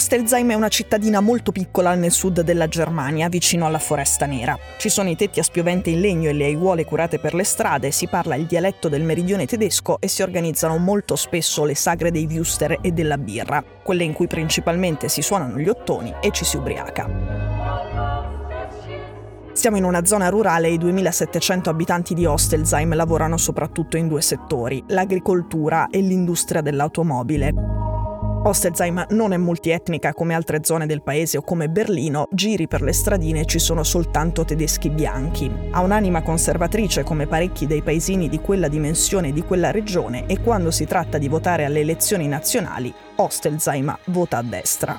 Ostelsheim è una cittadina molto piccola nel sud della Germania, vicino alla Foresta Nera. Ci sono i tetti a spiovente in legno e le aiuole curate per le strade, si parla il dialetto del meridione tedesco e si organizzano molto spesso le sagre dei Wuster e della birra, quelle in cui principalmente si suonano gli ottoni e ci si ubriaca. Siamo in una zona rurale e i 2700 abitanti di Ostelsheim lavorano soprattutto in due settori, l'agricoltura e l'industria dell'automobile. Ostelsheim non è multietnica come altre zone del paese o come Berlino, giri per le stradine ci sono soltanto tedeschi bianchi. Ha un'anima conservatrice come parecchi dei paesini di quella dimensione e di quella regione e quando si tratta di votare alle elezioni nazionali, Ostelsheim vota a destra.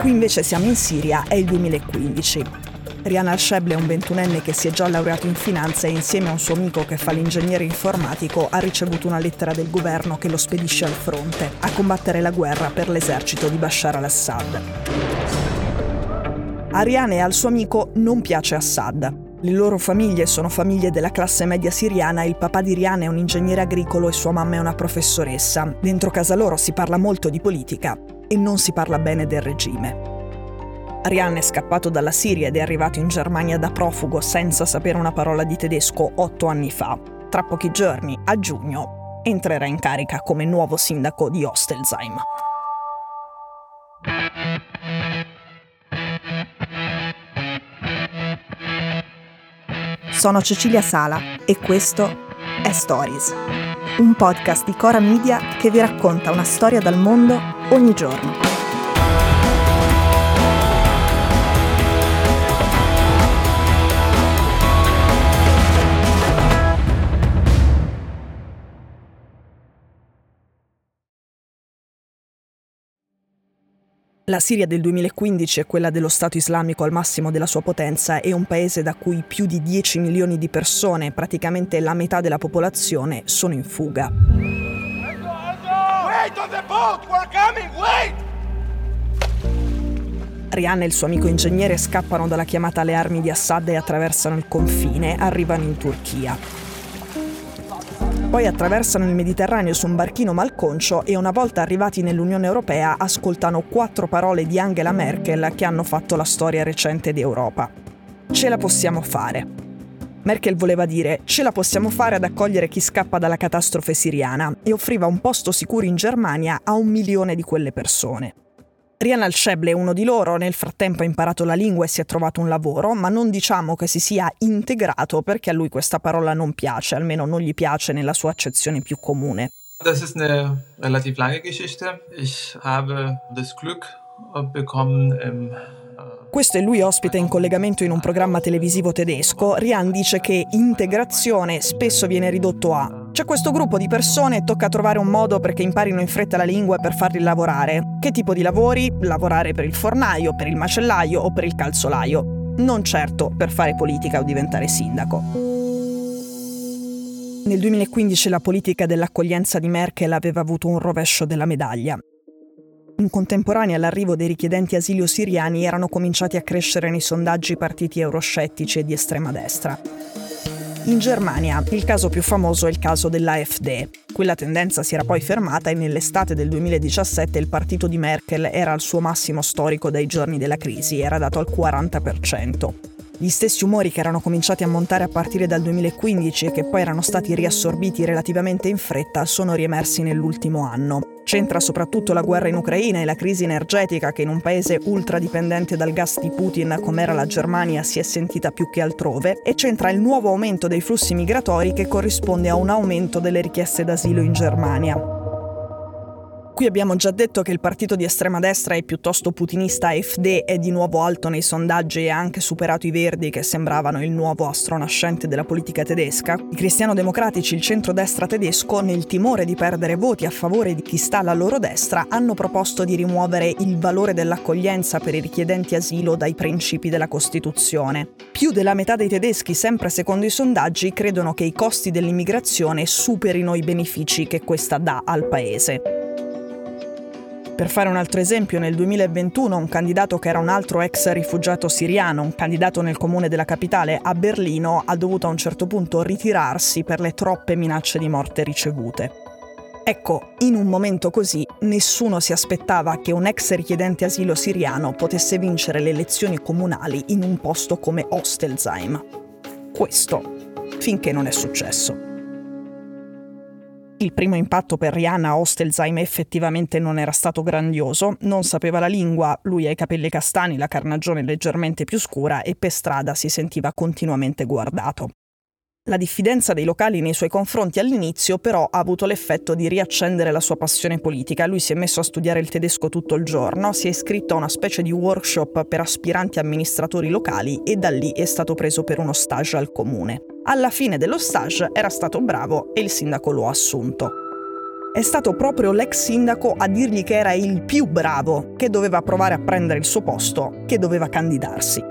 Qui invece siamo in Siria, è il 2015. Rihanna Al-Sheble è un ventunenne che si è già laureato in finanza e insieme a un suo amico che fa l'ingegnere informatico ha ricevuto una lettera del governo che lo spedisce al fronte, a combattere la guerra per l'esercito di Bashar al-Assad. A Rihanna e al suo amico non piace Assad. Le loro famiglie sono famiglie della classe media siriana il papà di Rihanna è un ingegnere agricolo e sua mamma è una professoressa. Dentro casa loro si parla molto di politica, e non si parla bene del regime. Rian è scappato dalla Siria ed è arrivato in Germania da profugo senza sapere una parola di tedesco otto anni fa. Tra pochi giorni, a giugno, entrerà in carica come nuovo sindaco di Ostelsheim. Sono Cecilia Sala e questo è Stories, un podcast di Cora Media che vi racconta una storia dal mondo ogni giorno. La Siria del 2015 è quella dello Stato islamico al massimo della sua potenza e un paese da cui più di 10 milioni di persone, praticamente la metà della popolazione, sono in fuga. Rihanna e il suo amico ingegnere scappano dalla chiamata alle armi di Assad e attraversano il confine, arrivano in Turchia. Poi attraversano il Mediterraneo su un barchino malconcio e una volta arrivati nell'Unione Europea ascoltano quattro parole di Angela Merkel che hanno fatto la storia recente d'Europa. Ce la possiamo fare. Merkel voleva dire ce la possiamo fare ad accogliere chi scappa dalla catastrofe siriana e offriva un posto sicuro in Germania a un milione di quelle persone. Rian Al-Sheble è uno di loro, nel frattempo ha imparato la lingua e si è trovato un lavoro, ma non diciamo che si sia integrato perché a lui questa parola non piace, almeno non gli piace nella sua accezione più comune. Das ist eine relativ lange Geschichte. Ich habe das Glück bekommen im questo è lui ospite in collegamento in un programma televisivo tedesco. Rian dice che integrazione spesso viene ridotto a c'è questo gruppo di persone e tocca trovare un modo perché imparino in fretta la lingua per farli lavorare. Che tipo di lavori? Lavorare per il fornaio, per il macellaio o per il calzolaio. Non certo per fare politica o diventare sindaco. Nel 2015 la politica dell'accoglienza di Merkel aveva avuto un rovescio della medaglia. In contemporanea all'arrivo dei richiedenti asilo siriani erano cominciati a crescere nei sondaggi partiti euroscettici e di estrema destra. In Germania il caso più famoso è il caso dell'AfD. Quella tendenza si era poi fermata e nell'estate del 2017 il partito di Merkel era al suo massimo storico dai giorni della crisi, era dato al 40%. Gli stessi umori che erano cominciati a montare a partire dal 2015 e che poi erano stati riassorbiti relativamente in fretta sono riemersi nell'ultimo anno. C'entra soprattutto la guerra in Ucraina e la crisi energetica che in un paese ultradipendente dal gas di Putin come era la Germania si è sentita più che altrove e c'entra il nuovo aumento dei flussi migratori che corrisponde a un aumento delle richieste d'asilo in Germania. Qui abbiamo già detto che il partito di estrema destra è piuttosto putinista AfD è di nuovo alto nei sondaggi e ha anche superato i Verdi che sembravano il nuovo astro nascente della politica tedesca. I cristiano-democratici, il centro-destra tedesco, nel timore di perdere voti a favore di chi sta alla loro destra, hanno proposto di rimuovere il valore dell'accoglienza per i richiedenti asilo dai principi della Costituzione. Più della metà dei tedeschi, sempre secondo i sondaggi, credono che i costi dell'immigrazione superino i benefici che questa dà al paese. Per fare un altro esempio, nel 2021 un candidato che era un altro ex rifugiato siriano, un candidato nel comune della capitale a Berlino, ha dovuto a un certo punto ritirarsi per le troppe minacce di morte ricevute. Ecco, in un momento così nessuno si aspettava che un ex richiedente asilo siriano potesse vincere le elezioni comunali in un posto come Hostelsheim. Questo, finché non è successo. Il primo impatto per Rihanna a Hostelsheim effettivamente non era stato grandioso, non sapeva la lingua, lui ha i capelli castani, la carnagione leggermente più scura e per strada si sentiva continuamente guardato. La diffidenza dei locali nei suoi confronti all'inizio però ha avuto l'effetto di riaccendere la sua passione politica. Lui si è messo a studiare il tedesco tutto il giorno, si è iscritto a una specie di workshop per aspiranti amministratori locali e da lì è stato preso per uno stage al comune. Alla fine dello stage era stato bravo e il sindaco lo ha assunto. È stato proprio l'ex sindaco a dirgli che era il più bravo, che doveva provare a prendere il suo posto, che doveva candidarsi.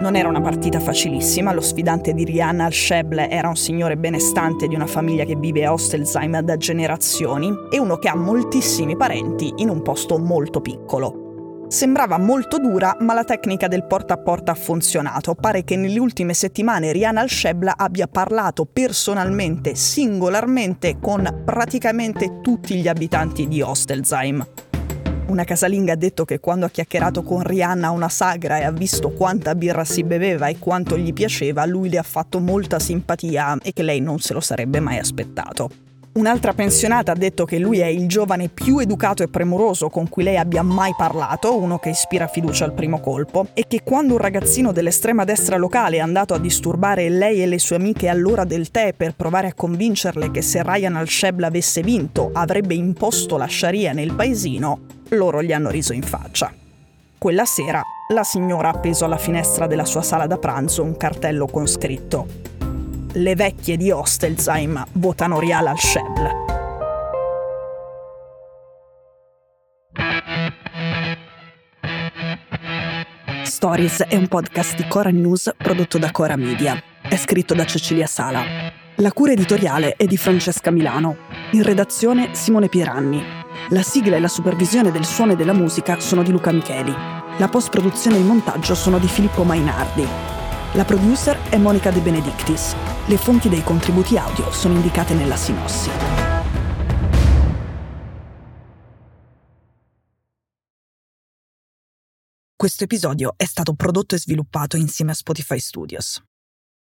Non era una partita facilissima, lo sfidante di Rihanna al-Sheble era un signore benestante di una famiglia che vive a Hostelsheim da generazioni e uno che ha moltissimi parenti in un posto molto piccolo. Sembrava molto dura, ma la tecnica del porta a porta ha funzionato. Pare che nelle ultime settimane Rihanna Al-Shebla abbia parlato personalmente, singolarmente, con praticamente tutti gli abitanti di Hostelsheim. Una casalinga ha detto che quando ha chiacchierato con Rihanna a una sagra e ha visto quanta birra si beveva e quanto gli piaceva, lui le ha fatto molta simpatia e che lei non se lo sarebbe mai aspettato. Un'altra pensionata ha detto che lui è il giovane più educato e premuroso con cui lei abbia mai parlato, uno che ispira fiducia al primo colpo, e che quando un ragazzino dell'estrema destra locale è andato a disturbare lei e le sue amiche all'ora del tè per provare a convincerle che se Ryan al-Shebla avesse vinto avrebbe imposto la Sharia nel paesino, loro gli hanno riso in faccia. Quella sera la signora ha appeso alla finestra della sua sala da pranzo un cartello con scritto le vecchie di Hostelsheim votano Rial al Shebl. Stories è un podcast di Cora News prodotto da Cora Media. È scritto da Cecilia Sala. La cura editoriale è di Francesca Milano. In redazione Simone Pieranni. La sigla e la supervisione del suono e della musica sono di Luca Micheli. La post-produzione e il montaggio sono di Filippo Mainardi. La producer è Monica De Benedictis. Le fonti dei contributi audio sono indicate nella sinossi. Questo episodio è stato prodotto e sviluppato insieme a Spotify Studios.